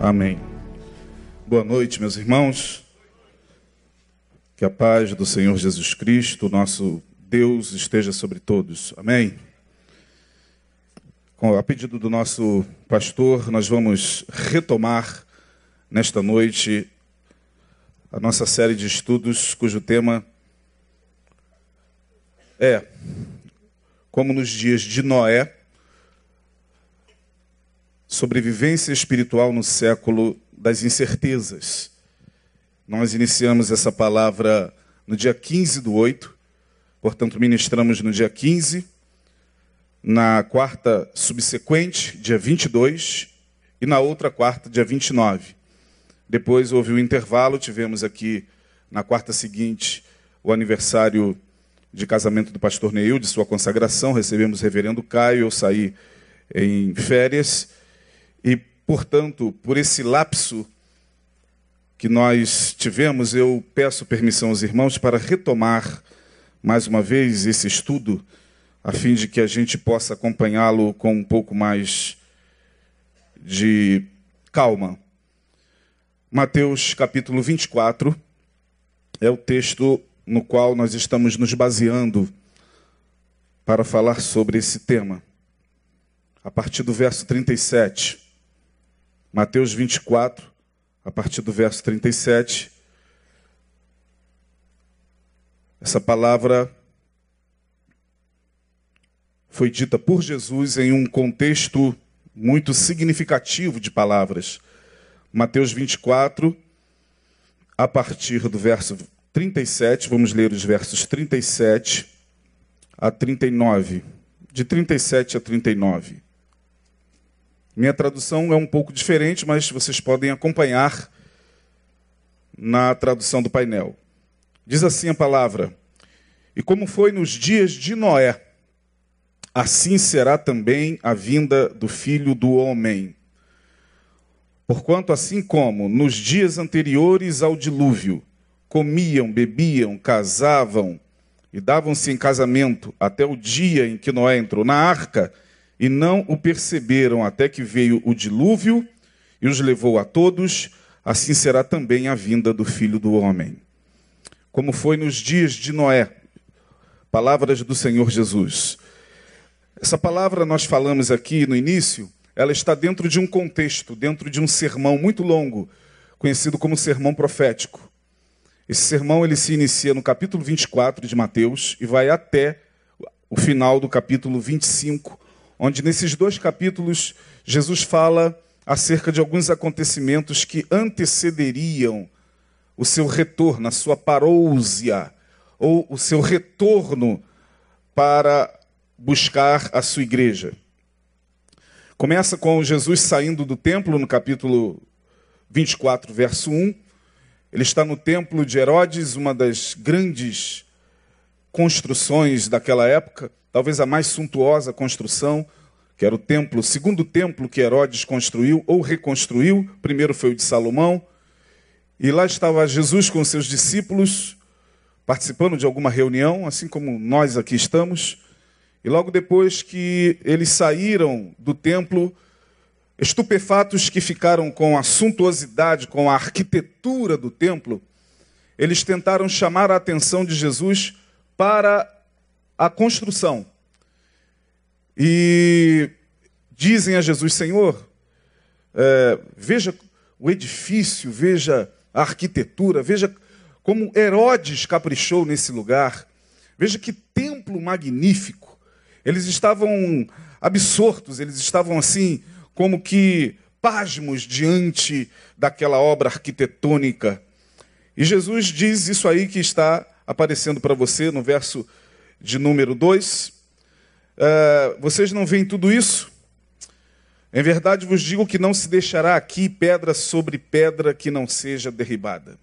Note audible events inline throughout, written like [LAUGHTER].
Amém. Boa noite, meus irmãos. Que a paz do Senhor Jesus Cristo, nosso Deus, esteja sobre todos. Amém. A pedido do nosso pastor, nós vamos retomar nesta noite a nossa série de estudos cujo tema é como nos dias de Noé, sobrevivência espiritual no século das incertezas. Nós iniciamos essa palavra no dia 15 do 8, portanto, ministramos no dia 15, na quarta subsequente, dia 22, e na outra quarta, dia 29. Depois houve um intervalo, tivemos aqui na quarta seguinte o aniversário de casamento do pastor Neil, de sua consagração, recebemos o reverendo Caio, eu saí em férias e, portanto, por esse lapso que nós tivemos, eu peço permissão aos irmãos para retomar mais uma vez esse estudo, a fim de que a gente possa acompanhá-lo com um pouco mais de calma. Mateus capítulo 24 é o texto no qual nós estamos nos baseando para falar sobre esse tema. A partir do verso 37. Mateus 24, a partir do verso 37. Essa palavra foi dita por Jesus em um contexto muito significativo de palavras. Mateus 24, a partir do verso 37, vamos ler os versos 37 a 39. De 37 a 39. Minha tradução é um pouco diferente, mas vocês podem acompanhar na tradução do painel. Diz assim a palavra: E como foi nos dias de Noé, assim será também a vinda do filho do homem. Porquanto, assim como nos dias anteriores ao dilúvio, comiam, bebiam, casavam e davam-se em casamento até o dia em que Noé entrou na arca, e não o perceberam até que veio o dilúvio e os levou a todos, assim será também a vinda do filho do homem. Como foi nos dias de Noé, palavras do Senhor Jesus. Essa palavra nós falamos aqui no início, ela está dentro de um contexto, dentro de um sermão muito longo, conhecido como sermão profético. Esse sermão ele se inicia no capítulo 24 de Mateus e vai até o final do capítulo 25, onde nesses dois capítulos Jesus fala acerca de alguns acontecimentos que antecederiam o seu retorno, a sua parousia, ou o seu retorno para buscar a sua igreja. Começa com Jesus saindo do templo, no capítulo 24, verso 1. Ele está no templo de Herodes, uma das grandes construções daquela época talvez a mais suntuosa construção, que era o templo, o segundo templo que Herodes construiu ou reconstruiu. Primeiro foi o de Salomão. E lá estava Jesus com seus discípulos, participando de alguma reunião, assim como nós aqui estamos. E logo depois que eles saíram do templo, estupefatos que ficaram com a suntuosidade, com a arquitetura do templo, eles tentaram chamar a atenção de Jesus para a construção. E dizem a Jesus: Senhor, é, veja o edifício, veja a arquitetura, veja como Herodes caprichou nesse lugar, veja que templo magnífico. Eles estavam absortos, eles estavam assim, como que pasmos diante daquela obra arquitetônica. E Jesus diz isso aí que está aparecendo para você no verso de número 2. Uh, eh, vocês não veem tudo isso? Em verdade vos digo que não se deixará aqui pedra sobre pedra que não seja derribada.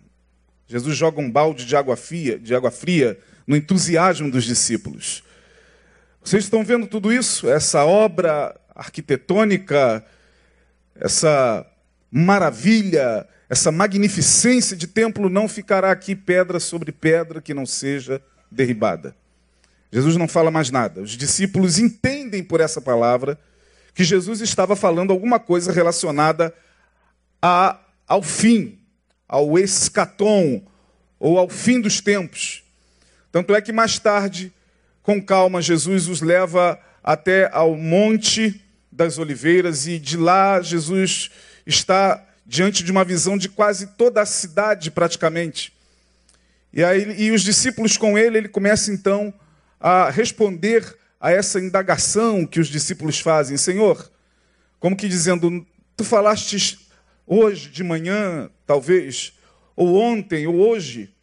Jesus joga um balde de água fria, de água fria no entusiasmo dos discípulos. Vocês estão vendo tudo isso? Essa obra arquitetônica, essa maravilha, essa magnificência de templo não ficará aqui pedra sobre pedra que não seja derribada. Jesus não fala mais nada. Os discípulos entendem por essa palavra que Jesus estava falando alguma coisa relacionada a, ao fim, ao escatom, ou ao fim dos tempos. Tanto é que mais tarde, com calma, Jesus os leva até ao Monte das Oliveiras e de lá Jesus está diante de uma visão de quase toda a cidade, praticamente. E, aí, e os discípulos com ele, ele começa então a responder a essa indagação que os discípulos fazem: Senhor, como que dizendo, tu falaste hoje de manhã, talvez, ou ontem, ou hoje,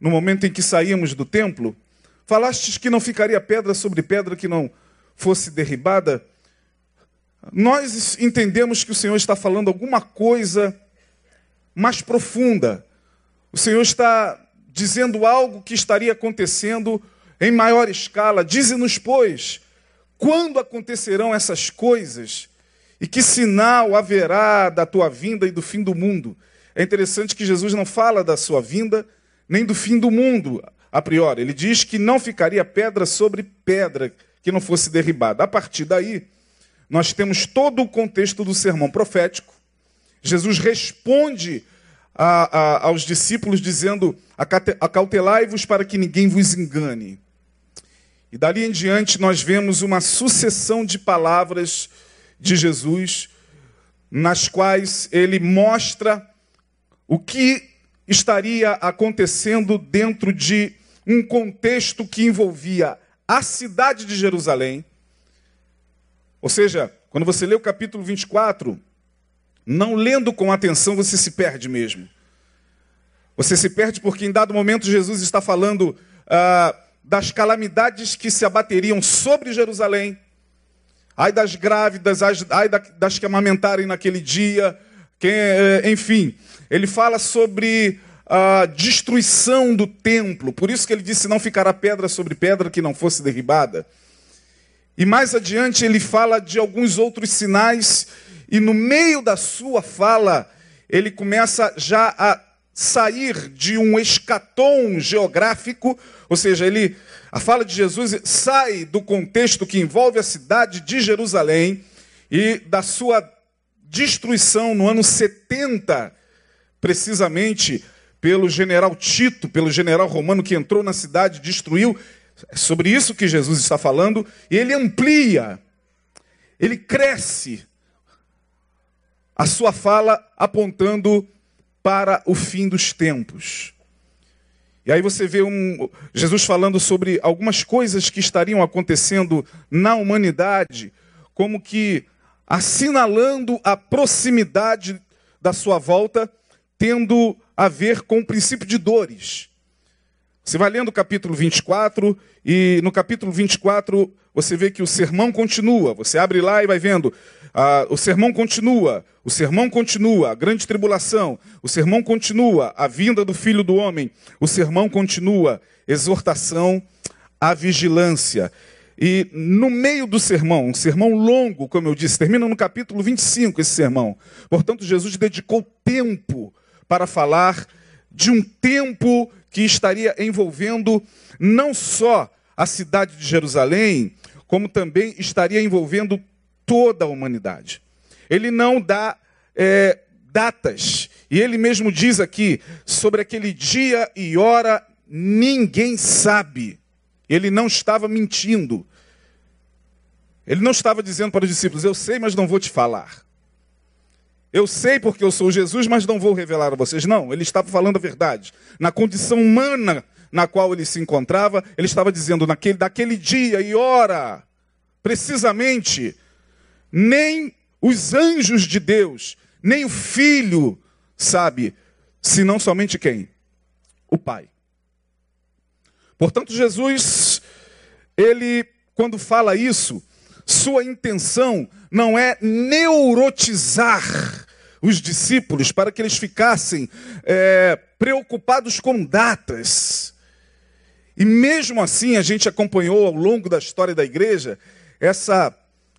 no momento em que saímos do templo, falastes que não ficaria pedra sobre pedra que não fosse derribada. Nós entendemos que o Senhor está falando alguma coisa mais profunda. O Senhor está dizendo algo que estaria acontecendo em maior escala. Dize-nos, pois, quando acontecerão essas coisas e que sinal haverá da tua vinda e do fim do mundo. É interessante que Jesus não fala da sua vinda nem do fim do mundo a priori. Ele diz que não ficaria pedra sobre pedra que não fosse derribada. A partir daí, nós temos todo o contexto do sermão profético. Jesus responde a, a, aos discípulos dizendo: Acautelai-vos para que ninguém vos engane. E dali em diante nós vemos uma sucessão de palavras de Jesus, nas quais ele mostra o que estaria acontecendo dentro de um contexto que envolvia a cidade de Jerusalém, ou seja, quando você lê o capítulo 24, não lendo com atenção, você se perde mesmo. Você se perde porque em dado momento Jesus está falando ah, das calamidades que se abateriam sobre Jerusalém. Ai das grávidas, ai das que amamentarem naquele dia, eh, enfim. Ele fala sobre a destruição do templo, por isso que ele disse: não ficará pedra sobre pedra que não fosse derribada. E mais adiante ele fala de alguns outros sinais, e no meio da sua fala, ele começa já a sair de um escatom geográfico, ou seja, ele a fala de Jesus sai do contexto que envolve a cidade de Jerusalém e da sua destruição no ano 70, precisamente pelo general Tito, pelo general romano que entrou na cidade, destruiu. É sobre isso que Jesus está falando, e ele amplia, ele cresce a sua fala apontando para o fim dos tempos. E aí você vê um, Jesus falando sobre algumas coisas que estariam acontecendo na humanidade, como que assinalando a proximidade da sua volta, tendo a ver com o princípio de dores. Você vai lendo o capítulo 24, e no capítulo 24 você vê que o sermão continua. Você abre lá e vai vendo. Ah, o sermão continua, o sermão continua, a grande tribulação, o sermão continua, a vinda do filho do homem, o sermão continua, exortação à vigilância. E no meio do sermão, um sermão longo, como eu disse, termina no capítulo 25 esse sermão. Portanto, Jesus dedicou tempo para falar de um tempo que estaria envolvendo não só a cidade de Jerusalém, como também estaria envolvendo toda a humanidade. Ele não dá é, datas, e ele mesmo diz aqui sobre aquele dia e hora, ninguém sabe. Ele não estava mentindo. Ele não estava dizendo para os discípulos: Eu sei, mas não vou te falar. Eu sei porque eu sou Jesus, mas não vou revelar a vocês. Não, ele estava falando a verdade. Na condição humana na qual ele se encontrava, ele estava dizendo naquele, daquele dia e hora, precisamente, nem os anjos de Deus, nem o filho sabe, senão somente quem? O Pai. Portanto, Jesus, ele, quando fala isso, sua intenção não é neurotizar os discípulos para que eles ficassem é, preocupados com datas. E mesmo assim, a gente acompanhou ao longo da história da igreja essa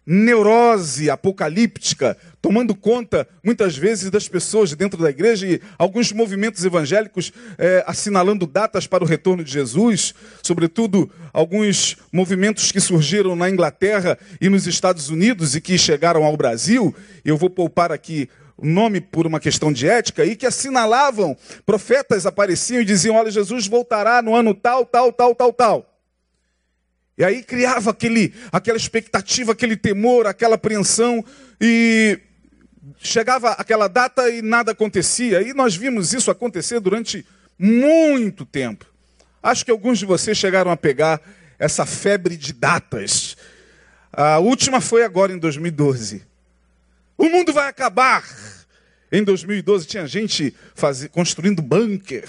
neurose apocalíptica, tomando conta muitas vezes das pessoas dentro da igreja e alguns movimentos evangélicos é, assinalando datas para o retorno de Jesus, sobretudo alguns movimentos que surgiram na Inglaterra e nos Estados Unidos e que chegaram ao Brasil. Eu vou poupar aqui nome por uma questão de ética, e que assinalavam, profetas apareciam e diziam: Olha, Jesus voltará no ano tal, tal, tal, tal, tal. E aí criava aquele, aquela expectativa, aquele temor, aquela apreensão, e chegava aquela data e nada acontecia. E nós vimos isso acontecer durante muito tempo. Acho que alguns de vocês chegaram a pegar essa febre de datas. A última foi agora em 2012. O mundo vai acabar. Em 2012 tinha gente faz... construindo bunker.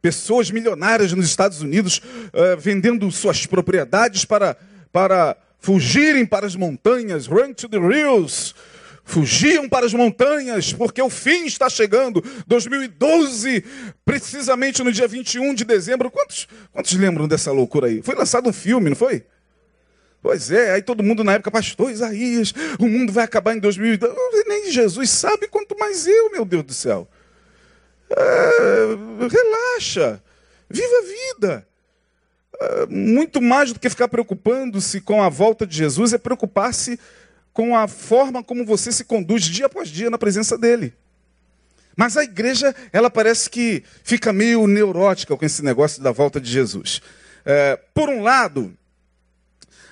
Pessoas milionárias nos Estados Unidos uh, vendendo suas propriedades para, para fugirem para as montanhas. Run to the hills. Fugiam para as montanhas, porque o fim está chegando. 2012, precisamente no dia 21 de dezembro. Quantos, quantos lembram dessa loucura aí? Foi lançado um filme, não foi? Pois é, aí todo mundo na época, pastor Isaías, o mundo vai acabar em 2012. Nem Jesus sabe, quanto mais eu, meu Deus do céu. É, relaxa, viva a vida. É, muito mais do que ficar preocupando-se com a volta de Jesus, é preocupar-se com a forma como você se conduz dia após dia na presença dele. Mas a igreja, ela parece que fica meio neurótica com esse negócio da volta de Jesus. É, por um lado,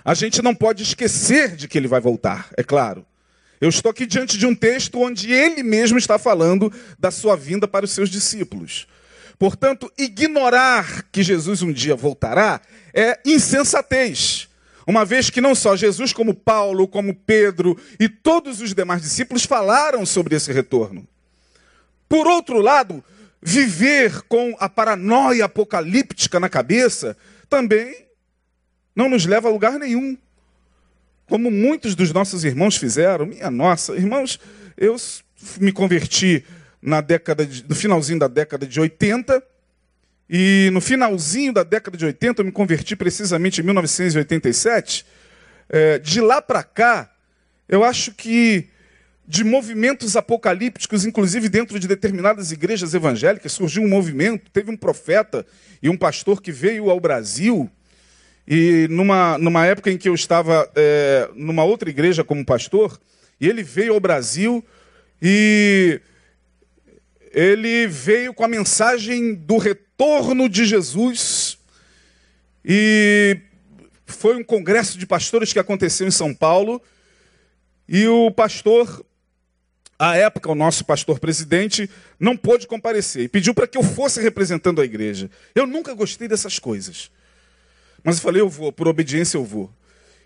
a gente não pode esquecer de que ele vai voltar, é claro. Eu estou aqui diante de um texto onde ele mesmo está falando da sua vinda para os seus discípulos. Portanto, ignorar que Jesus um dia voltará é insensatez. Uma vez que não só Jesus, como Paulo, como Pedro e todos os demais discípulos falaram sobre esse retorno. Por outro lado, viver com a paranoia apocalíptica na cabeça também não nos leva a lugar nenhum. Como muitos dos nossos irmãos fizeram, minha nossa, irmãos, eu me converti na década de, no finalzinho da década de 80, e no finalzinho da década de 80, eu me converti precisamente em 1987. É, de lá para cá, eu acho que de movimentos apocalípticos, inclusive dentro de determinadas igrejas evangélicas, surgiu um movimento. Teve um profeta e um pastor que veio ao Brasil e numa, numa época em que eu estava é, numa outra igreja como pastor, e ele veio ao Brasil e ele veio com a mensagem do retorno de Jesus. E foi um congresso de pastores que aconteceu em São Paulo. E o pastor, à época, o nosso pastor presidente, não pôde comparecer e pediu para que eu fosse representando a igreja. Eu nunca gostei dessas coisas. Mas eu falei, eu vou, por obediência eu vou.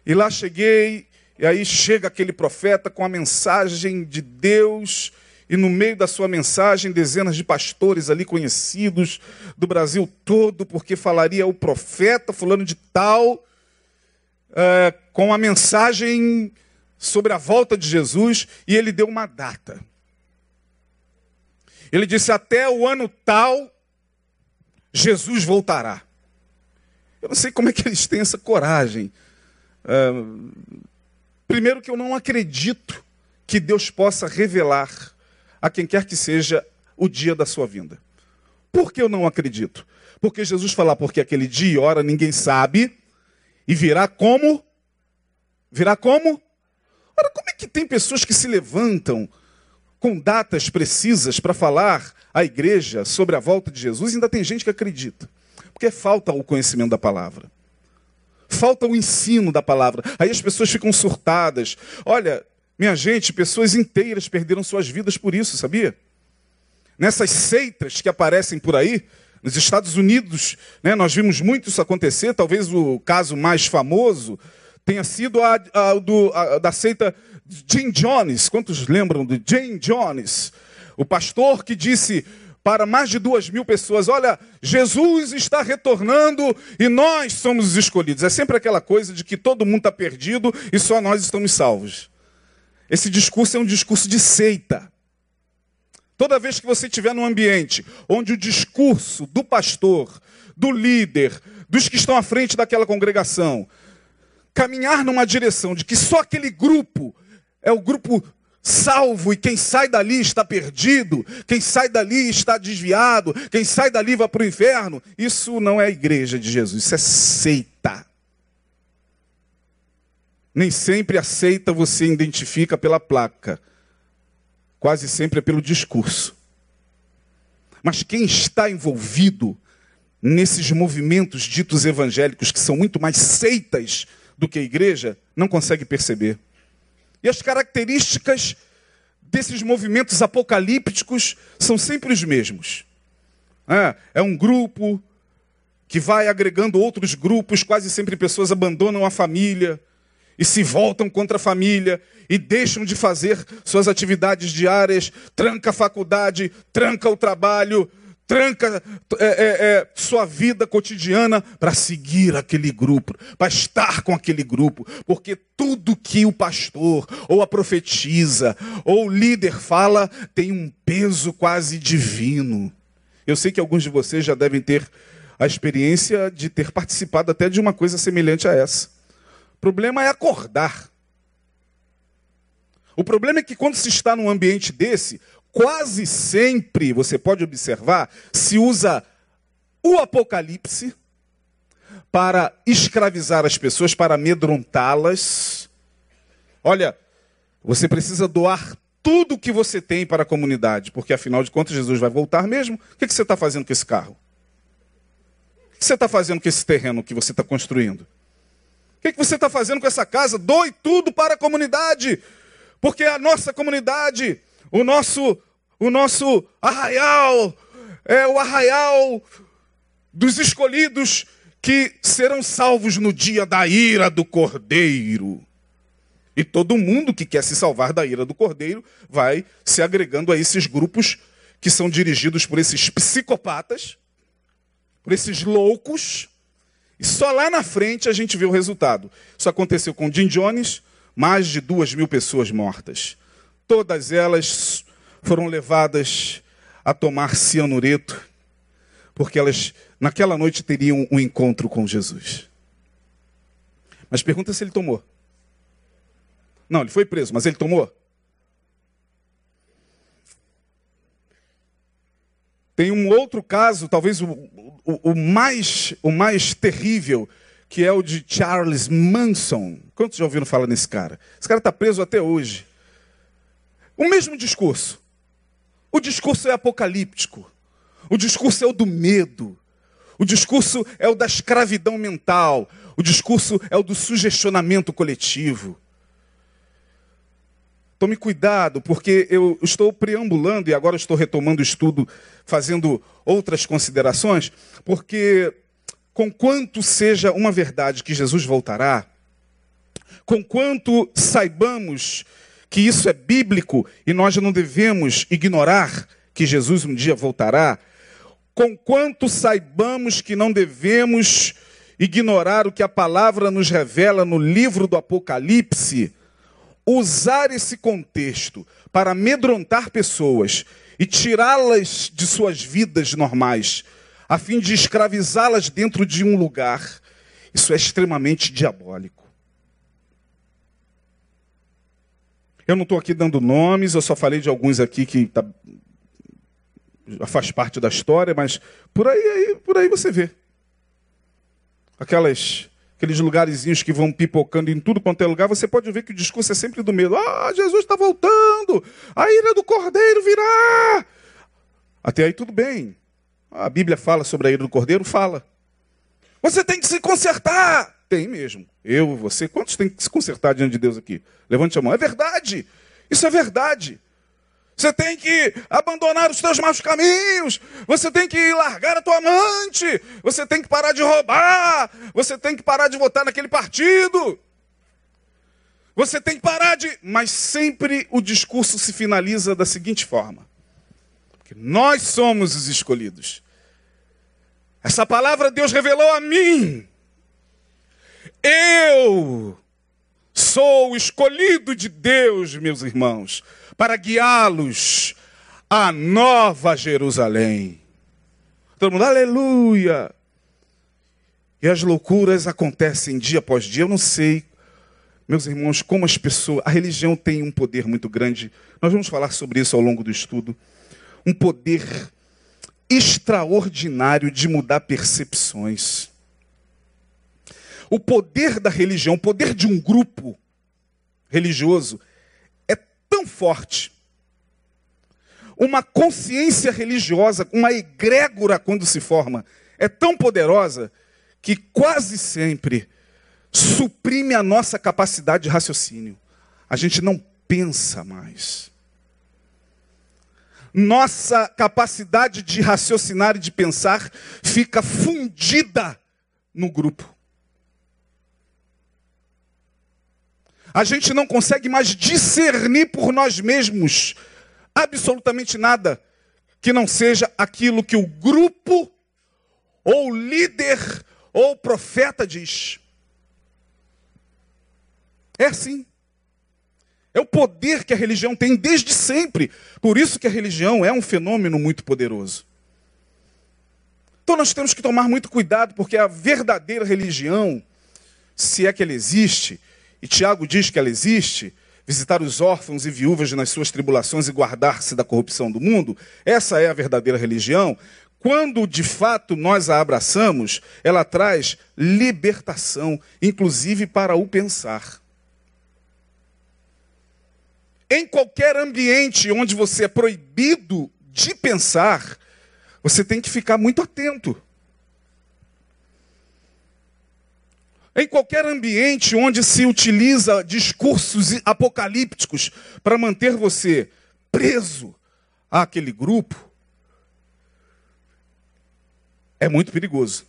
E lá cheguei, e aí chega aquele profeta com a mensagem de Deus, e no meio da sua mensagem, dezenas de pastores ali conhecidos do Brasil todo, porque falaria o profeta fulano de tal, é, com a mensagem sobre a volta de Jesus, e ele deu uma data. Ele disse: até o ano tal, Jesus voltará. Eu não sei como é que eles têm essa coragem. Uh, primeiro, que eu não acredito que Deus possa revelar a quem quer que seja o dia da sua vinda. Por que eu não acredito? Porque Jesus fala, porque aquele dia e hora ninguém sabe, e virá como? Virá como? Ora, como é que tem pessoas que se levantam com datas precisas para falar à igreja sobre a volta de Jesus e ainda tem gente que acredita? Porque falta o conhecimento da palavra. Falta o ensino da palavra. Aí as pessoas ficam surtadas. Olha, minha gente, pessoas inteiras perderam suas vidas por isso, sabia? Nessas seitas que aparecem por aí, nos Estados Unidos, né, nós vimos muito isso acontecer. Talvez o caso mais famoso tenha sido a, a, do, a, da seita Jim Jones. Quantos lembram de Jim Jones? O pastor que disse: para mais de duas mil pessoas: olha, Jesus está retornando e nós somos os escolhidos. É sempre aquela coisa de que todo mundo está perdido e só nós estamos salvos. Esse discurso é um discurso de seita. Toda vez que você estiver num ambiente onde o discurso do pastor, do líder, dos que estão à frente daquela congregação, caminhar numa direção de que só aquele grupo é o grupo salvo e quem sai dali está perdido, quem sai dali está desviado, quem sai dali vai para o inferno. Isso não é a igreja de Jesus, isso é seita. Nem sempre a seita você identifica pela placa. quase sempre é pelo discurso. Mas quem está envolvido nesses movimentos ditos evangélicos, que são muito mais seitas do que a igreja, não consegue perceber. E as características desses movimentos apocalípticos são sempre os mesmos. É, é um grupo que vai agregando outros grupos, quase sempre pessoas abandonam a família e se voltam contra a família e deixam de fazer suas atividades diárias, tranca a faculdade, tranca o trabalho, tranca é, é, é, sua vida cotidiana para seguir aquele grupo, para estar com aquele grupo, porque tudo que o pastor, ou a profetisa, ou o líder fala tem um peso quase divino. Eu sei que alguns de vocês já devem ter a experiência de ter participado até de uma coisa semelhante a essa. O problema é acordar. O problema é que quando se está num ambiente desse, quase sempre, você pode observar, se usa o Apocalipse para escravizar as pessoas, para amedrontá-las. Olha, você precisa doar tudo que você tem para a comunidade, porque afinal de contas Jesus vai voltar mesmo. O que você está fazendo com esse carro? O que você está fazendo com esse terreno que você está construindo? O que você está fazendo com essa casa? Doe tudo para a comunidade, porque a nossa comunidade o nosso, o nosso arraial é o arraial dos escolhidos que serão salvos no dia da ira do Cordeiro. E todo mundo que quer se salvar da ira do Cordeiro vai se agregando a esses grupos que são dirigidos por esses psicopatas, por esses loucos. E só lá na frente a gente vê o resultado. Isso aconteceu com Jim Jones, mais de duas mil pessoas mortas todas elas foram levadas a tomar cianureto, porque elas naquela noite teriam um encontro com Jesus. Mas pergunta se ele tomou. Não, ele foi preso, mas ele tomou? Tem um outro caso, talvez o, o, o, mais, o mais terrível, que é o de Charles Manson. Quantos já ouviram falar nesse cara? Esse cara está preso até hoje. O mesmo discurso. O discurso é apocalíptico. O discurso é o do medo. O discurso é o da escravidão mental. O discurso é o do sugestionamento coletivo. Tome cuidado, porque eu estou preambulando e agora estou retomando o estudo, fazendo outras considerações, porque, conquanto seja uma verdade que Jesus voltará, conquanto saibamos que isso é bíblico e nós não devemos ignorar que Jesus um dia voltará, conquanto saibamos que não devemos ignorar o que a palavra nos revela no livro do Apocalipse, usar esse contexto para amedrontar pessoas e tirá-las de suas vidas normais, a fim de escravizá-las dentro de um lugar, isso é extremamente diabólico. Eu não estou aqui dando nomes, eu só falei de alguns aqui que tá, faz parte da história, mas por aí, aí, por aí você vê. Aquelas, aqueles lugarzinhos que vão pipocando em tudo quanto é lugar, você pode ver que o discurso é sempre do medo. Ah, Jesus está voltando! A ira do cordeiro virá! Até aí tudo bem. A Bíblia fala sobre a ira do cordeiro? Fala. Você tem que se consertar! Tem mesmo. Eu, você, quantos tem que se consertar diante de Deus aqui? Levante a mão. É verdade. Isso é verdade. Você tem que abandonar os teus maus caminhos. Você tem que largar a tua amante. Você tem que parar de roubar. Você tem que parar de votar naquele partido. Você tem que parar de. Mas sempre o discurso se finaliza da seguinte forma: que nós somos os escolhidos. Essa palavra Deus revelou a mim. Eu sou escolhido de Deus, meus irmãos, para guiá-los à nova Jerusalém. Todo mundo, aleluia! E as loucuras acontecem dia após dia. Eu não sei, meus irmãos, como as pessoas. A religião tem um poder muito grande. Nós vamos falar sobre isso ao longo do estudo. Um poder extraordinário de mudar percepções. O poder da religião, o poder de um grupo religioso é tão forte uma consciência religiosa, uma egrégora quando se forma, é tão poderosa que quase sempre suprime a nossa capacidade de raciocínio. A gente não pensa mais. Nossa capacidade de raciocinar e de pensar fica fundida no grupo. A gente não consegue mais discernir por nós mesmos absolutamente nada que não seja aquilo que o grupo, ou líder, ou profeta diz. É assim. É o poder que a religião tem desde sempre. Por isso que a religião é um fenômeno muito poderoso. Então nós temos que tomar muito cuidado, porque a verdadeira religião, se é que ela existe, e Tiago diz que ela existe, visitar os órfãos e viúvas nas suas tribulações e guardar-se da corrupção do mundo, essa é a verdadeira religião. Quando de fato nós a abraçamos, ela traz libertação, inclusive para o pensar. Em qualquer ambiente onde você é proibido de pensar, você tem que ficar muito atento. Em qualquer ambiente onde se utiliza discursos apocalípticos para manter você preso àquele grupo, é muito perigoso.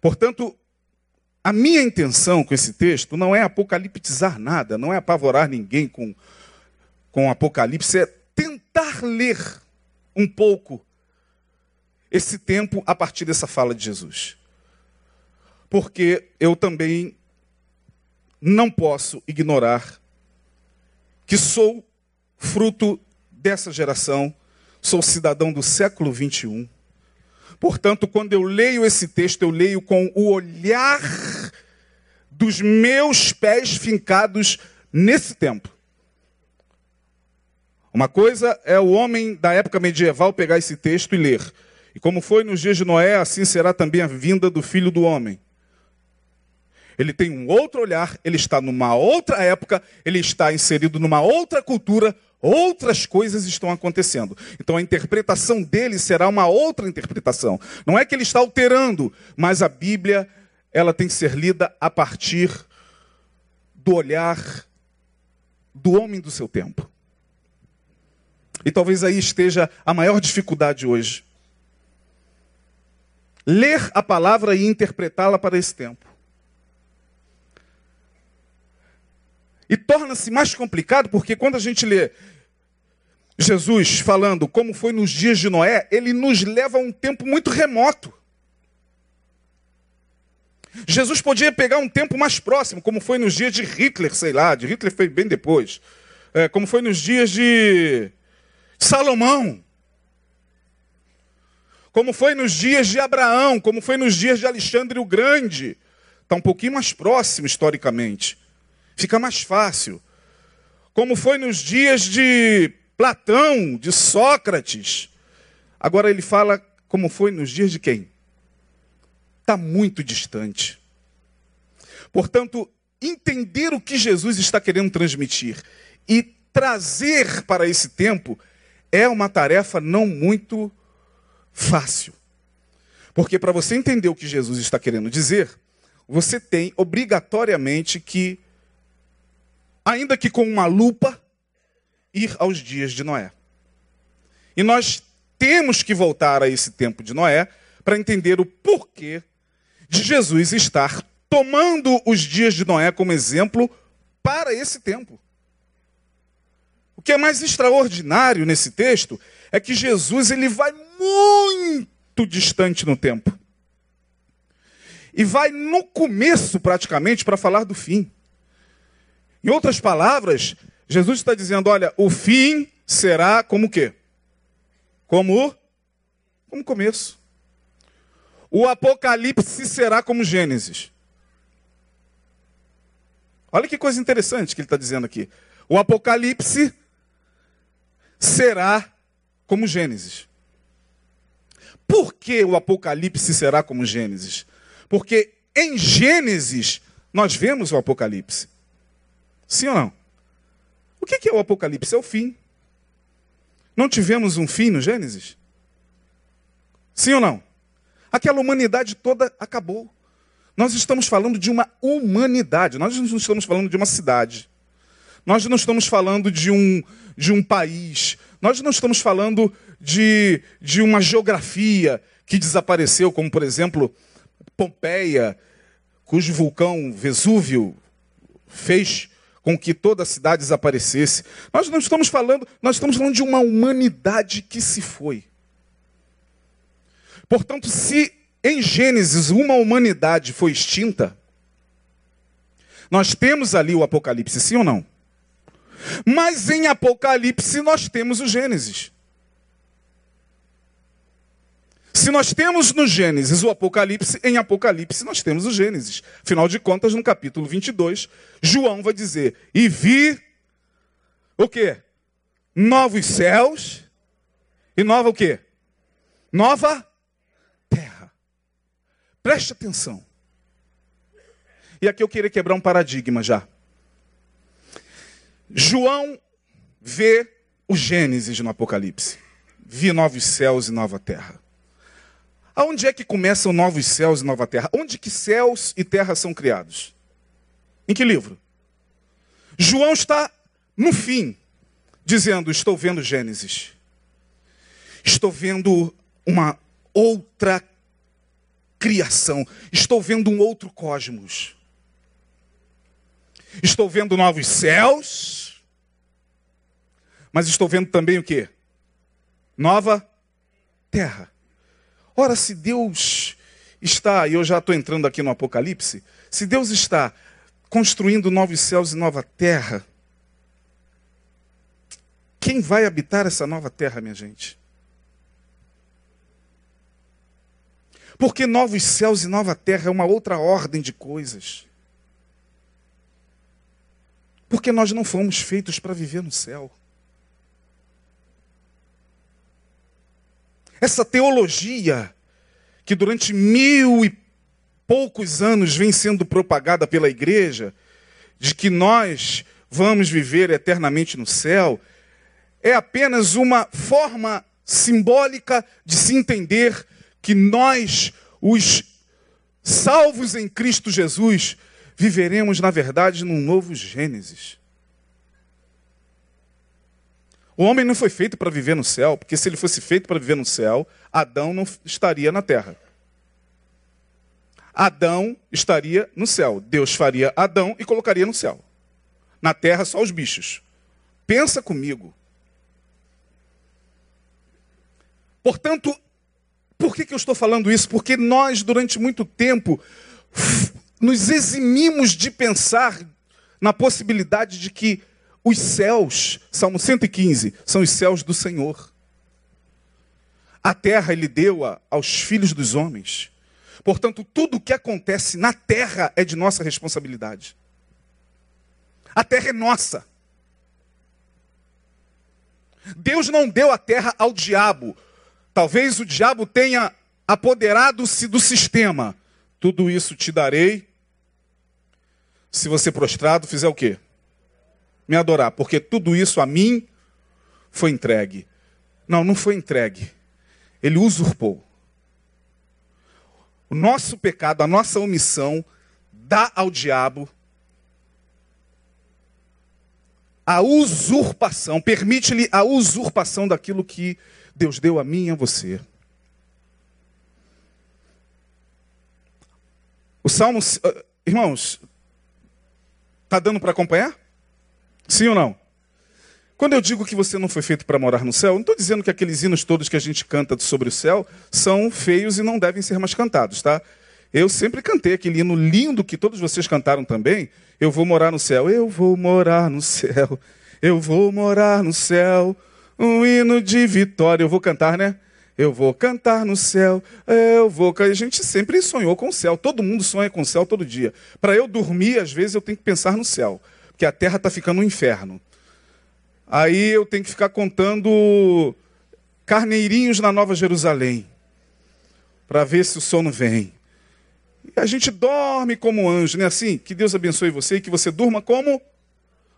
Portanto, a minha intenção com esse texto não é apocaliptizar nada, não é apavorar ninguém com, com Apocalipse, é tentar ler um pouco esse tempo a partir dessa fala de Jesus porque eu também não posso ignorar que sou fruto dessa geração, sou cidadão do século 21. Portanto, quando eu leio esse texto, eu leio com o olhar dos meus pés fincados nesse tempo. Uma coisa é o homem da época medieval pegar esse texto e ler. E como foi nos dias de Noé, assim será também a vinda do filho do homem. Ele tem um outro olhar, ele está numa outra época, ele está inserido numa outra cultura, outras coisas estão acontecendo. Então a interpretação dele será uma outra interpretação. Não é que ele está alterando, mas a Bíblia, ela tem que ser lida a partir do olhar do homem do seu tempo. E talvez aí esteja a maior dificuldade hoje. Ler a palavra e interpretá-la para esse tempo. E torna-se mais complicado porque quando a gente lê Jesus falando como foi nos dias de Noé, ele nos leva a um tempo muito remoto. Jesus podia pegar um tempo mais próximo, como foi nos dias de Hitler, sei lá, de Hitler foi bem depois. É, como foi nos dias de Salomão. Como foi nos dias de Abraão, como foi nos dias de Alexandre o Grande. Está um pouquinho mais próximo historicamente. Fica mais fácil. Como foi nos dias de Platão, de Sócrates. Agora ele fala como foi nos dias de quem? Está muito distante. Portanto, entender o que Jesus está querendo transmitir e trazer para esse tempo é uma tarefa não muito fácil. Porque para você entender o que Jesus está querendo dizer, você tem obrigatoriamente que ainda que com uma lupa, ir aos dias de Noé. E nós temos que voltar a esse tempo de Noé para entender o porquê de Jesus estar tomando os dias de Noé como exemplo para esse tempo. O que é mais extraordinário nesse texto é que Jesus ele vai muito distante no tempo. E vai no começo praticamente para falar do fim. Em outras palavras, Jesus está dizendo: olha, o fim será como o quê? Como como começo. O Apocalipse será como Gênesis. Olha que coisa interessante que ele está dizendo aqui. O Apocalipse será como Gênesis. Por que o Apocalipse será como Gênesis? Porque em Gênesis nós vemos o Apocalipse. Sim ou não? O que é o Apocalipse? É o fim. Não tivemos um fim no Gênesis? Sim ou não? Aquela humanidade toda acabou. Nós estamos falando de uma humanidade, nós não estamos falando de uma cidade. Nós não estamos falando de um, de um país. Nós não estamos falando de, de uma geografia que desapareceu, como por exemplo Pompeia, cujo vulcão Vesúvio fez com que toda a cidade desaparecesse. Nós não estamos falando, nós estamos falando de uma humanidade que se foi. Portanto, se em Gênesis uma humanidade foi extinta, nós temos ali o Apocalipse, sim ou não? Mas em Apocalipse nós temos o Gênesis. Se nós temos no Gênesis o Apocalipse, em Apocalipse nós temos o Gênesis. Afinal de contas, no capítulo 22, João vai dizer: "E vi o quê? Novos céus e nova o quê? Nova terra." Preste atenção. E aqui eu queria quebrar um paradigma já. João vê o Gênesis no Apocalipse. Vi novos céus e nova terra. Aonde é que começam novos céus e nova terra? Onde que céus e terra são criados? Em que livro? João está no fim, dizendo: Estou vendo Gênesis. Estou vendo uma outra criação. Estou vendo um outro cosmos. Estou vendo novos céus. Mas estou vendo também o que? Nova terra. Ora, se Deus está, e eu já estou entrando aqui no Apocalipse, se Deus está construindo novos céus e nova terra, quem vai habitar essa nova terra, minha gente? Porque novos céus e nova terra é uma outra ordem de coisas. Porque nós não fomos feitos para viver no céu. Essa teologia que durante mil e poucos anos vem sendo propagada pela igreja, de que nós vamos viver eternamente no céu, é apenas uma forma simbólica de se entender que nós, os salvos em Cristo Jesus, viveremos, na verdade, num novo Gênesis. O homem não foi feito para viver no céu, porque se ele fosse feito para viver no céu, Adão não estaria na terra. Adão estaria no céu. Deus faria Adão e colocaria no céu. Na terra, só os bichos. Pensa comigo. Portanto, por que, que eu estou falando isso? Porque nós, durante muito tempo, nos eximimos de pensar na possibilidade de que os céus, Salmo 115, são os céus do Senhor. A terra ele deu aos filhos dos homens. Portanto, tudo o que acontece na terra é de nossa responsabilidade. A terra é nossa. Deus não deu a terra ao diabo. Talvez o diabo tenha apoderado-se do sistema. Tudo isso te darei se você prostrado fizer o quê? Me adorar, porque tudo isso a mim foi entregue. Não, não foi entregue. Ele usurpou. O nosso pecado, a nossa omissão, dá ao diabo a usurpação, permite-lhe a usurpação daquilo que Deus deu a mim e a você. O Salmo, eh, irmãos, está dando para acompanhar? Sim ou não? Quando eu digo que você não foi feito para morar no céu, não estou dizendo que aqueles hinos todos que a gente canta sobre o céu são feios e não devem ser mais cantados, tá? Eu sempre cantei aquele hino lindo que todos vocês cantaram também. Eu vou morar no céu, eu vou morar no céu, eu vou morar no céu. Um hino de vitória. Eu vou cantar, né? Eu vou cantar no céu, eu vou. A gente sempre sonhou com o céu. Todo mundo sonha com o céu todo dia. Para eu dormir, às vezes eu tenho que pensar no céu que a terra está ficando um inferno. Aí eu tenho que ficar contando carneirinhos na Nova Jerusalém, para ver se o sono vem. E a gente dorme como anjo, não é assim? Que Deus abençoe você e que você durma como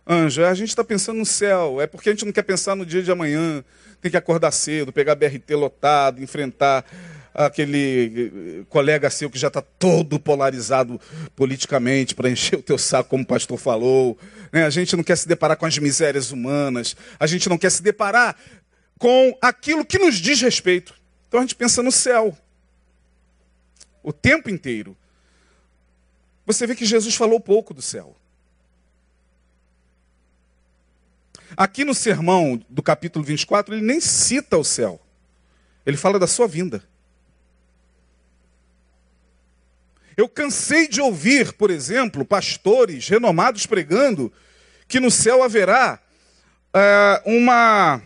anjo? A gente está pensando no céu. É porque a gente não quer pensar no dia de amanhã. Tem que acordar cedo, pegar BRT lotado, enfrentar aquele colega seu que já está todo polarizado politicamente para encher o teu saco, como o pastor falou. Né? A gente não quer se deparar com as misérias humanas. A gente não quer se deparar com aquilo que nos diz respeito. Então a gente pensa no céu. O tempo inteiro. Você vê que Jesus falou pouco do céu. Aqui no sermão do capítulo 24, ele nem cita o céu. Ele fala da sua vinda. Eu cansei de ouvir, por exemplo, pastores renomados pregando que no céu haverá é, uma,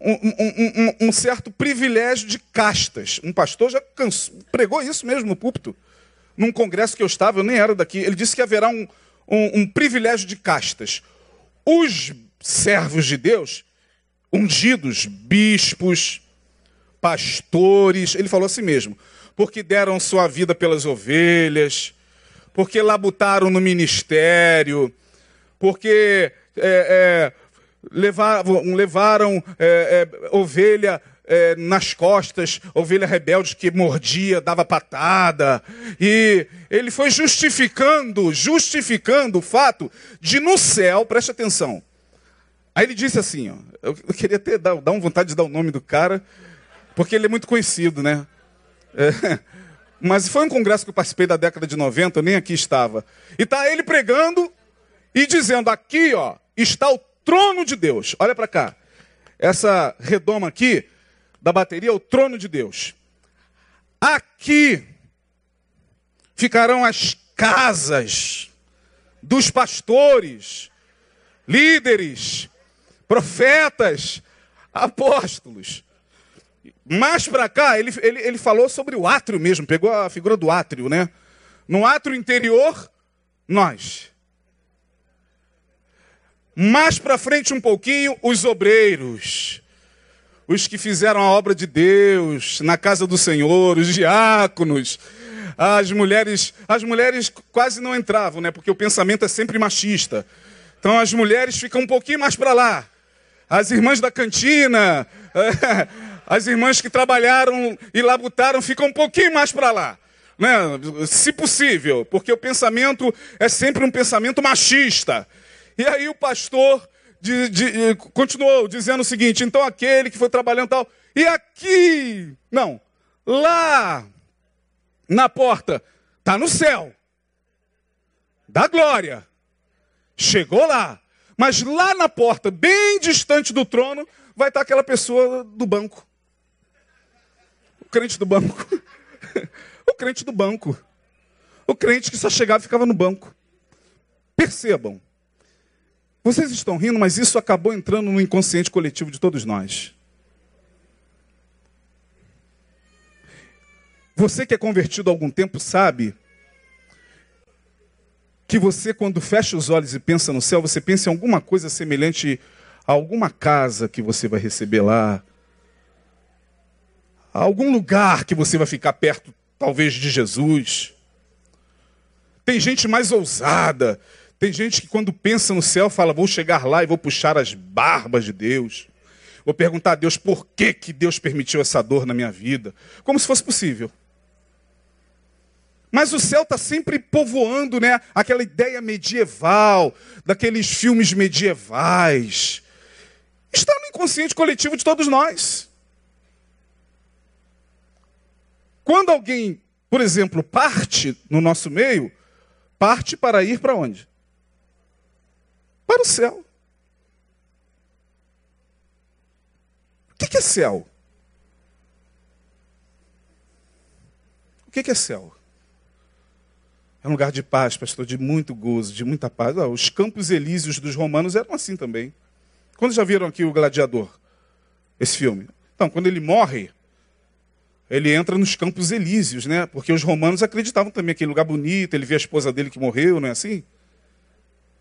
um, um, um, um, certo privilégio de castas. Um pastor já pregou isso mesmo no púlpito. Num congresso que eu estava, eu nem era daqui. Ele disse que haverá um privilégio de castas. Os servos de Deus, ungidos, bispos, pastores, ele falou assim mesmo porque deram sua vida pelas ovelhas, porque labutaram no ministério, porque é, é, levaram, levaram é, é ovelha é, nas costas, ovelha rebelde que mordia, dava patada. E ele foi justificando, justificando o fato de no céu, preste atenção. Aí ele disse assim, ó, eu, queria ter dar, dar vontade de dar o nome do cara, porque ele é muito conhecido, né? É, [LAUGHS] mas foi um congresso que eu participei da década de 90, eu nem aqui estava. E está ele pregando e dizendo: aqui, ó, está o trono de Deus. Olha para cá. Essa redoma aqui da bateria é o trono de Deus. Aqui ficarão as casas dos pastores, líderes, profetas, apóstolos. Mais para cá, ele, ele, ele falou sobre o átrio mesmo, pegou a figura do átrio, né? No átrio interior, nós. Mais para frente um pouquinho, os obreiros. Os que fizeram a obra de Deus na casa do Senhor, os diáconos. As mulheres, as mulheres quase não entravam, né? Porque o pensamento é sempre machista. Então as mulheres ficam um pouquinho mais para lá. As irmãs da cantina, [LAUGHS] as irmãs que trabalharam e labutaram ficam um pouquinho mais para lá. Né? Se possível, porque o pensamento é sempre um pensamento machista. E aí o pastor de, de, continuou dizendo o seguinte: então aquele que foi trabalhando tal, e aqui, não, lá na porta, está no céu, da glória, chegou lá, mas lá na porta, bem distante do trono, vai estar aquela pessoa do banco crente do banco. [LAUGHS] o crente do banco. O crente que só chegava e ficava no banco. Percebam. Vocês estão rindo, mas isso acabou entrando no inconsciente coletivo de todos nós. Você que é convertido há algum tempo sabe que você, quando fecha os olhos e pensa no céu, você pensa em alguma coisa semelhante a alguma casa que você vai receber lá, algum lugar que você vai ficar perto, talvez, de Jesus. Tem gente mais ousada. Tem gente que, quando pensa no céu, fala: Vou chegar lá e vou puxar as barbas de Deus. Vou perguntar a Deus por que, que Deus permitiu essa dor na minha vida. Como se fosse possível. Mas o céu está sempre povoando, né? Aquela ideia medieval, daqueles filmes medievais. Está no inconsciente coletivo de todos nós. Quando alguém, por exemplo, parte no nosso meio, parte para ir para onde? Para o céu. O que é céu? O que é céu? É um lugar de paz, pastor, de muito gozo, de muita paz. os campos elíseos dos romanos eram assim também. Quando já viram aqui o Gladiador? Esse filme. Então, quando ele morre, ele entra nos campos elíseos, né? Porque os romanos acreditavam também aquele lugar bonito, ele vê a esposa dele que morreu, não é assim?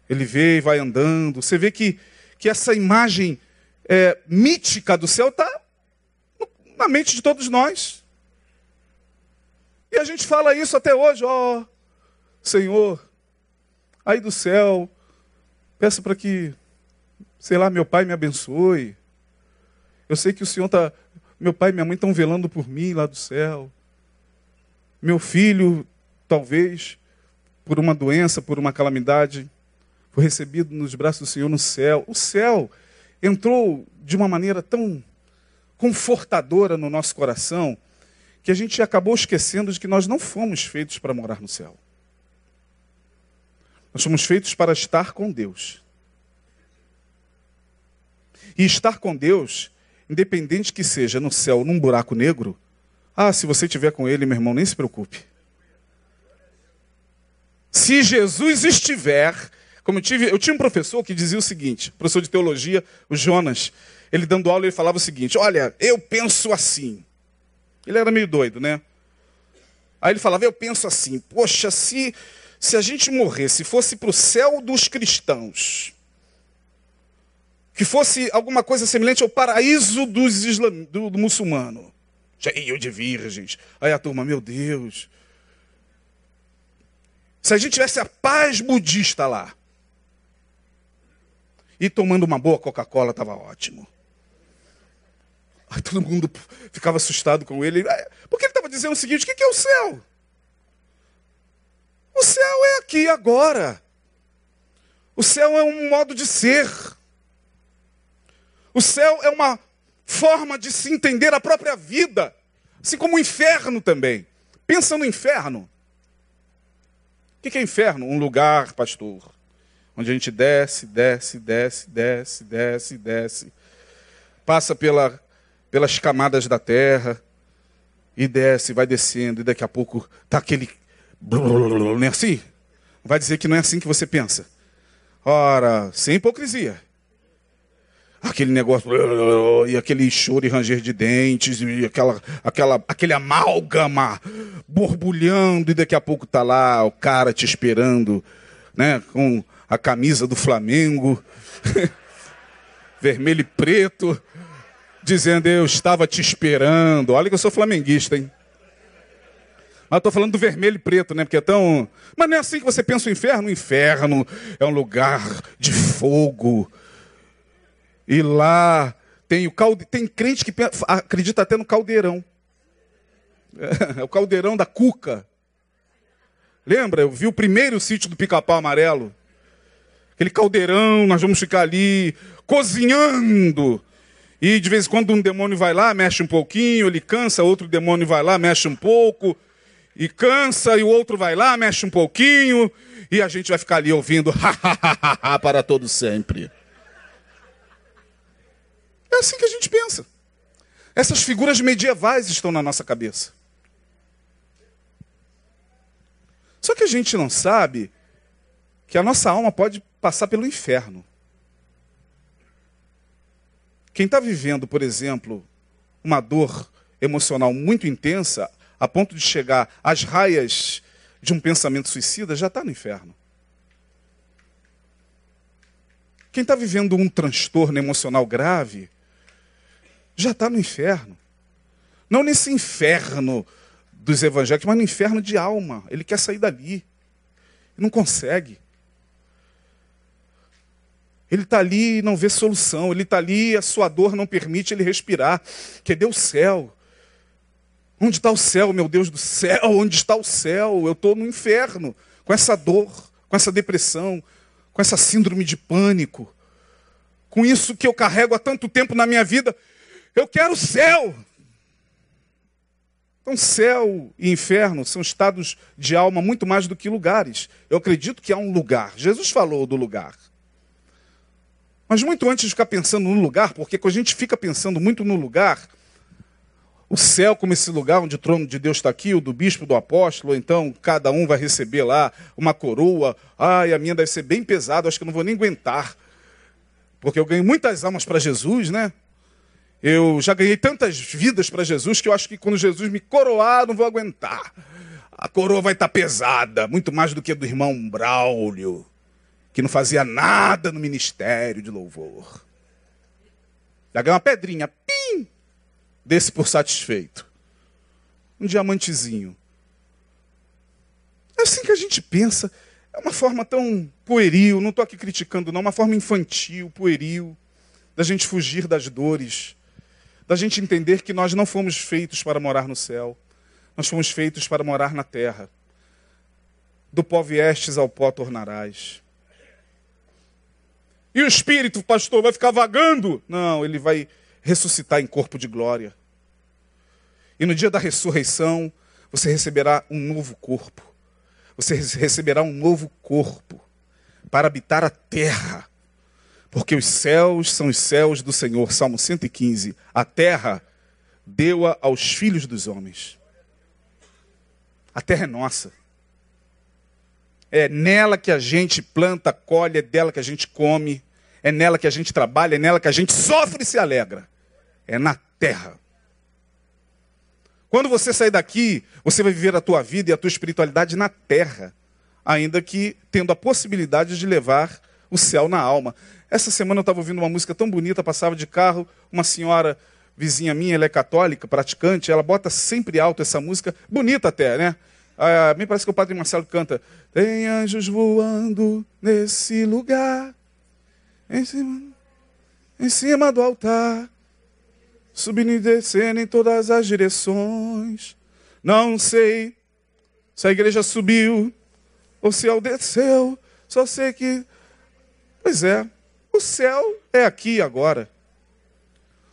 Ele vê e vai andando. Você vê que, que essa imagem é, mítica do céu está na mente de todos nós. E a gente fala isso até hoje, ó, Senhor, aí do céu, Peço para que, sei lá, meu pai me abençoe. Eu sei que o Senhor está. Meu pai e minha mãe estão velando por mim lá do céu. Meu filho, talvez, por uma doença, por uma calamidade, foi recebido nos braços do Senhor no céu. O céu entrou de uma maneira tão confortadora no nosso coração que a gente acabou esquecendo de que nós não fomos feitos para morar no céu. Nós fomos feitos para estar com Deus. E estar com Deus, independente que seja no céu, num buraco negro, ah, se você estiver com Ele, meu irmão, nem se preocupe. Se Jesus estiver, como eu tive, eu tinha um professor que dizia o seguinte, professor de teologia, o Jonas, ele dando aula, ele falava o seguinte: Olha, eu penso assim. Ele era meio doido, né? Aí ele falava: Eu penso assim, poxa, se, se a gente morresse, fosse para o céu dos cristãos, que fosse alguma coisa semelhante ao paraíso dos islam, do, do muçulmano, cheio de virgens. Aí a turma, meu Deus. Se a gente tivesse a paz budista lá, e tomando uma boa Coca-Cola, estava ótimo. Aí todo mundo ficava assustado com ele. Porque ele estava dizendo o seguinte: o que é o céu? O céu é aqui agora. O céu é um modo de ser. O céu é uma forma de se entender a própria vida. Assim como o inferno também. Pensa no inferno. O que é inferno? Um lugar, pastor, onde a gente desce, desce, desce, desce, desce, desce, passa pela pelas camadas da terra e desce, vai descendo, e daqui a pouco tá aquele. [LAUGHS] Não é assim? Vai dizer que não é assim que você pensa. Ora, sem hipocrisia. Aquele negócio, e aquele choro e ranger de dentes, e aquela, aquela, aquele amálgama borbulhando, e daqui a pouco tá lá o cara te esperando, né, com a camisa do Flamengo, [LAUGHS] vermelho e preto, dizendo: Eu estava te esperando. Olha que eu sou flamenguista, hein? Mas estou falando do vermelho e preto, né? Porque é tão. Mas não é assim que você pensa o inferno? O inferno é um lugar de fogo. E lá tem o calde... tem crente que acredita até no caldeirão. [LAUGHS] É, o caldeirão da cuca. Lembra? Eu vi o primeiro sítio do pica-pau amarelo. Aquele caldeirão, nós vamos ficar ali cozinhando e de vez em quando um demônio vai lá, mexe um pouquinho, ele cansa, outro demônio vai lá, mexe um pouco, e cansa, e o outro vai lá, mexe um pouquinho, e a gente vai ficar ali ouvindo [LAUGHS] para todo sempre. É assim que a gente pensa. Essas figuras medievais estão na nossa cabeça. Só que a gente não sabe que a nossa alma pode passar pelo inferno. Quem está vivendo, por exemplo, uma dor emocional muito intensa, a ponto de chegar às raias de um pensamento suicida, já está no inferno. Quem está vivendo um transtorno emocional grave, já está no inferno. Não nesse inferno dos evangélicos, mas no inferno de alma. Ele quer sair dali. Não consegue. Ele está ali e não vê solução. Ele está ali e a sua dor não permite ele respirar. Cadê o céu? Onde está o céu, meu Deus do céu? Onde está o céu? Eu estou no inferno, com essa dor, com essa depressão, com essa síndrome de pânico, com isso que eu carrego há tanto tempo na minha vida. Eu quero o céu. Então, céu e inferno são estados de alma muito mais do que lugares. Eu acredito que há um lugar. Jesus falou do lugar. Mas muito antes de ficar pensando no lugar, porque quando a gente fica pensando muito no lugar, o céu como esse lugar onde o trono de Deus está aqui, o do bispo, do apóstolo, então cada um vai receber lá uma coroa. Ai, a minha deve ser bem pesada, acho que eu não vou nem aguentar. Porque eu ganhei muitas almas para Jesus, né? Eu já ganhei tantas vidas para Jesus que eu acho que quando Jesus me coroar, não vou aguentar. A coroa vai estar tá pesada, muito mais do que a do irmão Braulio que não fazia nada no ministério de louvor. Já ganhou uma pedrinha, pim, desse por satisfeito. Um diamantezinho. É assim que a gente pensa. É uma forma tão pueril, não estou aqui criticando, não, uma forma infantil, pueril, da gente fugir das dores, da gente entender que nós não fomos feitos para morar no céu, nós fomos feitos para morar na terra. Do pó viestes ao pó tornarás. E o espírito, pastor, vai ficar vagando? Não, ele vai ressuscitar em corpo de glória. E no dia da ressurreição, você receberá um novo corpo. Você receberá um novo corpo para habitar a terra. Porque os céus são os céus do Senhor. Salmo 115. A terra deu-a aos filhos dos homens. A terra é nossa. É nela que a gente planta, colhe, é dela que a gente come, é nela que a gente trabalha, é nela que a gente sofre e se alegra. É na terra. Quando você sair daqui, você vai viver a tua vida e a tua espiritualidade na terra, ainda que tendo a possibilidade de levar o céu na alma. Essa semana eu estava ouvindo uma música tão bonita, passava de carro, uma senhora vizinha minha, ela é católica, praticante, ela bota sempre alto essa música, bonita até, né? Ah, me parece que o Padre Marcelo canta: Tem anjos voando nesse lugar, em cima, em cima do altar subindo e descendo em todas as direções. Não sei se a igreja subiu ou se ela desceu, só sei que. Pois é, o céu é aqui agora.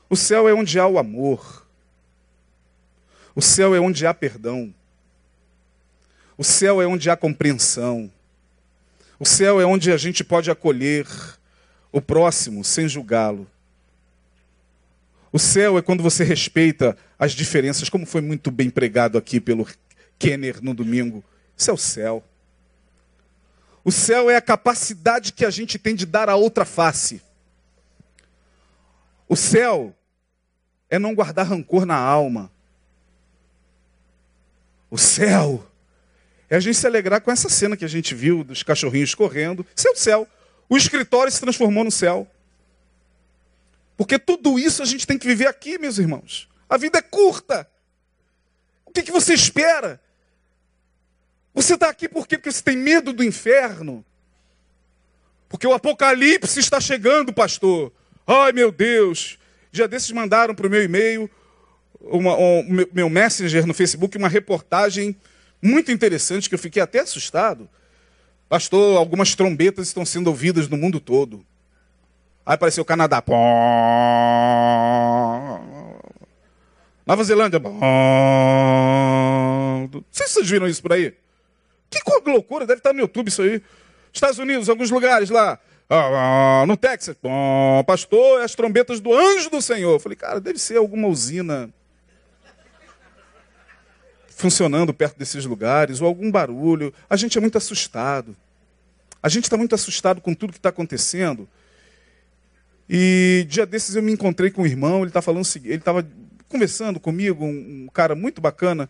O céu é onde há o amor. O céu é onde há perdão. O céu é onde há compreensão. O céu é onde a gente pode acolher o próximo sem julgá-lo. O céu é quando você respeita as diferenças, como foi muito bem pregado aqui pelo Kenner no domingo. Isso é o céu. O céu é a capacidade que a gente tem de dar a outra face. O céu é não guardar rancor na alma. O céu é a gente se alegrar com essa cena que a gente viu dos cachorrinhos correndo. Isso é o céu. O escritório se transformou no céu. Porque tudo isso a gente tem que viver aqui, meus irmãos. A vida é curta. O que, que você espera? Você está aqui por quê? Porque você tem medo do inferno? Porque o apocalipse está chegando, pastor. Ai, meu Deus. Dia desses mandaram para o meu e-mail, uma, um, meu messenger no Facebook, uma reportagem muito interessante que eu fiquei até assustado. Pastor, algumas trombetas estão sendo ouvidas no mundo todo. Aí apareceu o Canadá. Nova Zelândia. Vocês viram isso por aí. Que loucura, deve estar no YouTube isso aí. Estados Unidos, alguns lugares lá. No Texas. Pastor, as trombetas do anjo do Senhor. Eu falei, cara, deve ser alguma usina funcionando perto desses lugares, ou algum barulho. A gente é muito assustado. A gente está muito assustado com tudo que está acontecendo. E dia desses eu me encontrei com um irmão, ele tá falando ele estava conversando comigo, um, cara muito bacana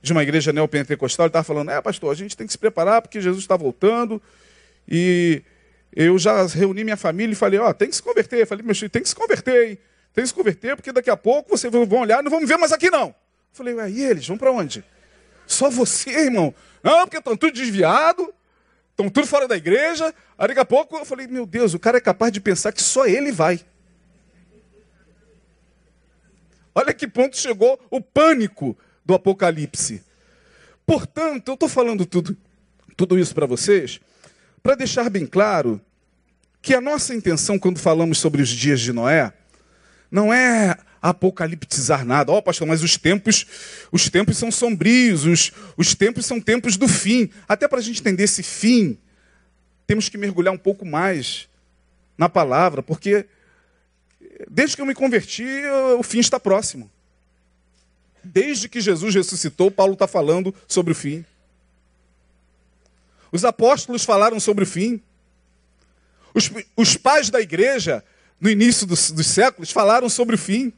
de uma igreja neopentecostal, ele estava falando, é pastor, a gente tem que se preparar porque Jesus está voltando. E eu já reuni minha família e falei, ó, oh, tem que se converter. Eu falei, meu filho, tem que se converter, hein? Tem que se converter, porque daqui a pouco vocês vão olhar, não vão me ver mais aqui, não. Eu falei, ué, e eles? Vão para onde? Só você, irmão? Não, porque estão tudo desviado, estão tudo fora da igreja. Aí daqui a pouco eu falei, meu Deus, o cara é capaz de pensar que só ele vai. Olha que ponto chegou o pânico do Apocalipse. Portanto, eu estou falando tudo, tudo isso para vocês, para deixar bem claro que a nossa intenção quando falamos sobre os dias de Noé não é apocaliptizar nada. Ó, oh, pastor, mas os tempos, os tempos são sombrios, os, os tempos são tempos do fim. Até para a gente entender esse fim, temos que mergulhar um pouco mais na palavra, porque desde que eu me converti, o fim está próximo. Desde que Jesus ressuscitou, Paulo está falando sobre o fim. Os apóstolos falaram sobre o fim. Os, os pais da igreja, no início dos, dos séculos, falaram sobre o fim.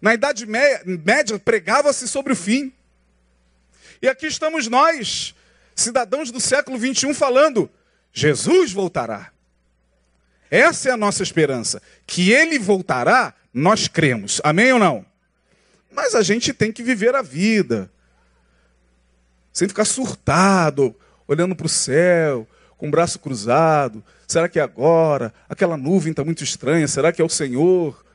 Na Idade Média, pregava-se sobre o fim. E aqui estamos nós, cidadãos do século 21, falando: Jesus voltará. Essa é a nossa esperança. Que ele voltará, nós cremos. Amém ou não? Mas a gente tem que viver a vida. Sem ficar surtado, olhando para o céu, com o braço cruzado. Será que é agora? Aquela nuvem está muito estranha. Será que é o Senhor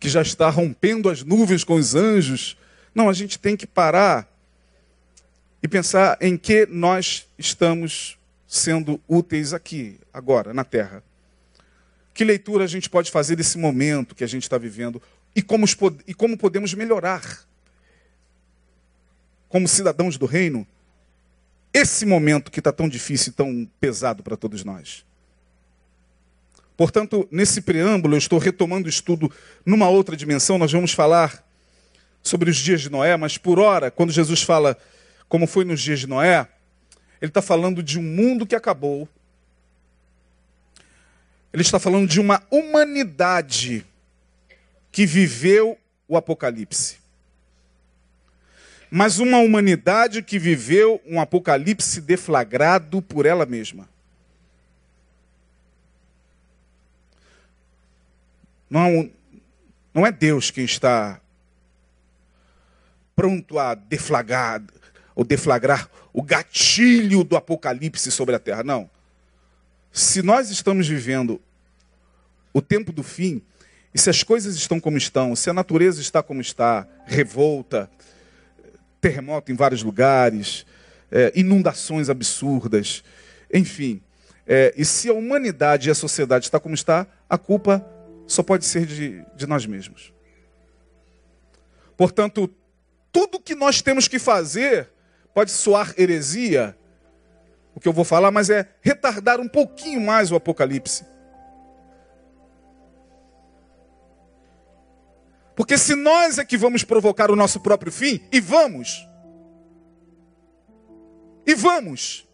que já está rompendo as nuvens com os anjos? Não, a gente tem que parar e pensar em que nós estamos sendo úteis aqui, agora, na Terra. Que leitura a gente pode fazer desse momento que a gente está vivendo e como, e como podemos melhorar como cidadãos do reino esse momento que está tão difícil e tão pesado para todos nós. Portanto, nesse preâmbulo, eu estou retomando o estudo numa outra dimensão. Nós vamos falar sobre os dias de Noé, mas por hora, quando Jesus fala como foi nos dias de Noé, ele está falando de um mundo que acabou. Ele está falando de uma humanidade que viveu o Apocalipse. Mas uma humanidade que viveu um Apocalipse deflagrado por ela mesma. Não, não é Deus quem está pronto a deflagrar, ou deflagrar o gatilho do apocalipse sobre a terra. Não. Se nós estamos vivendo o tempo do fim, e se as coisas estão como estão, se a natureza está como está, revolta, terremoto em vários lugares, é, inundações absurdas, enfim. É, e se a humanidade e a sociedade está como está, a culpa só pode ser de, de nós mesmos. Portanto, tudo que nós temos que fazer pode soar heresia, o que eu vou falar, mas é retardar um pouquinho mais o Apocalipse. Porque se nós é que vamos provocar o nosso próprio fim, e vamos, e vamos,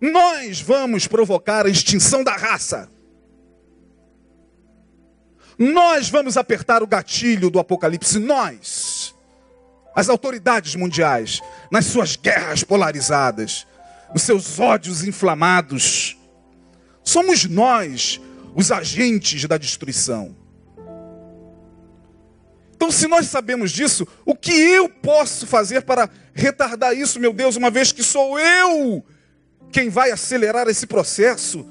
nós vamos provocar a extinção da raça. Nós vamos apertar o gatilho do Apocalipse, nós, as autoridades mundiais, nas suas guerras polarizadas, nos seus ódios inflamados. Somos nós os agentes da destruição. Então, se nós sabemos disso, o que eu posso fazer para retardar isso, meu Deus, uma vez que sou eu quem vai acelerar esse processo?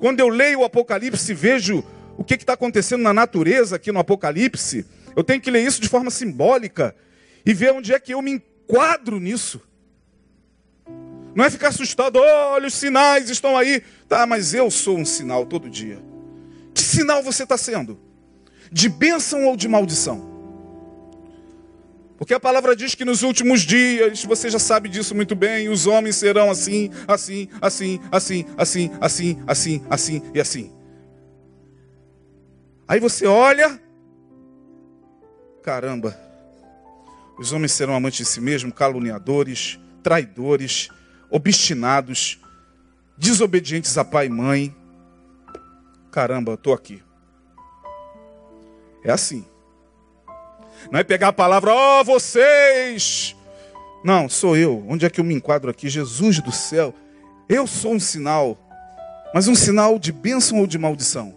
Quando eu leio o Apocalipse e vejo o que está acontecendo na natureza aqui no Apocalipse, eu tenho que ler isso de forma simbólica e ver onde é que eu me enquadro nisso. Não é ficar assustado, olha, os sinais estão aí. Tá, mas eu sou um sinal todo dia. Que sinal você está sendo? De bênção ou de maldição? Porque a palavra diz que nos últimos dias, você já sabe disso muito bem, os homens serão assim, assim, assim, assim, assim, assim, assim, assim e assim. Aí você olha, caramba, os homens serão amantes de si mesmos, caluniadores, traidores, obstinados, desobedientes a pai e mãe. Caramba, estou aqui. É assim. Não é pegar a palavra, ó oh, vocês. Não, sou eu. Onde é que eu me enquadro aqui? Jesus do céu. Eu sou um sinal. Mas um sinal de bênção ou de maldição?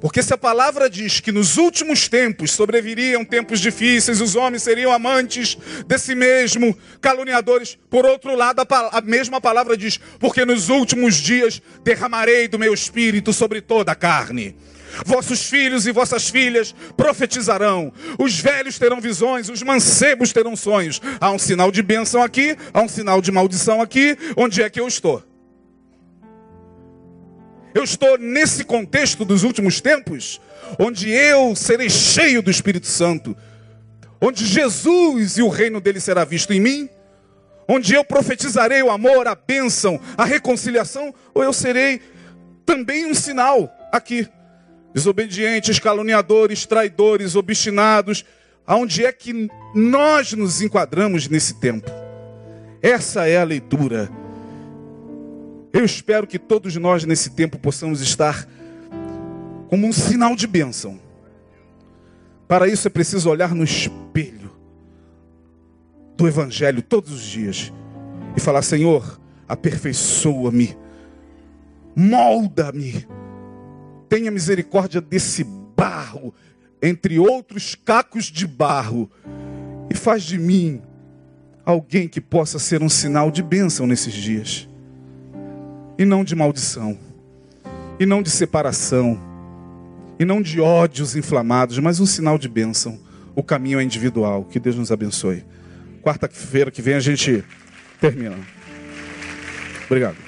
Porque se a palavra diz que nos últimos tempos sobreviriam tempos difíceis, os homens seriam amantes de si mesmo, caluniadores, por outro lado, a, a, mesma palavra diz: porque nos últimos dias derramarei do meu espírito sobre toda a carne. Vossos filhos e vossas filhas profetizarão, os velhos terão visões, os mancebos terão sonhos. Há um sinal de bênção aqui, há um sinal de maldição aqui. Onde é que eu estou? Eu estou nesse contexto dos últimos tempos, onde eu serei cheio do Espírito Santo, onde Jesus e o reino dele será visto em mim, onde eu profetizarei o amor, a bênção, a reconciliação, ou eu serei também um sinal aqui. Desobedientes, caluniadores, traidores, obstinados, aonde é que nós nos enquadramos nesse tempo? Essa é a leitura eu espero que todos nós nesse tempo possamos estar como um sinal de bênção. Para isso é preciso olhar no espelho do Evangelho todos os dias e falar: Senhor, aperfeiçoa-me, molda-me, tenha misericórdia desse barro, entre outros cacos de barro, e faz de mim alguém que possa ser um sinal de bênção nesses dias, e não de maldição, e não de separação, e não de ódios inflamados, mas um sinal de bênção. O caminho é individual. Que Deus nos abençoe. Quarta-feira que vem a gente termina. Obrigado.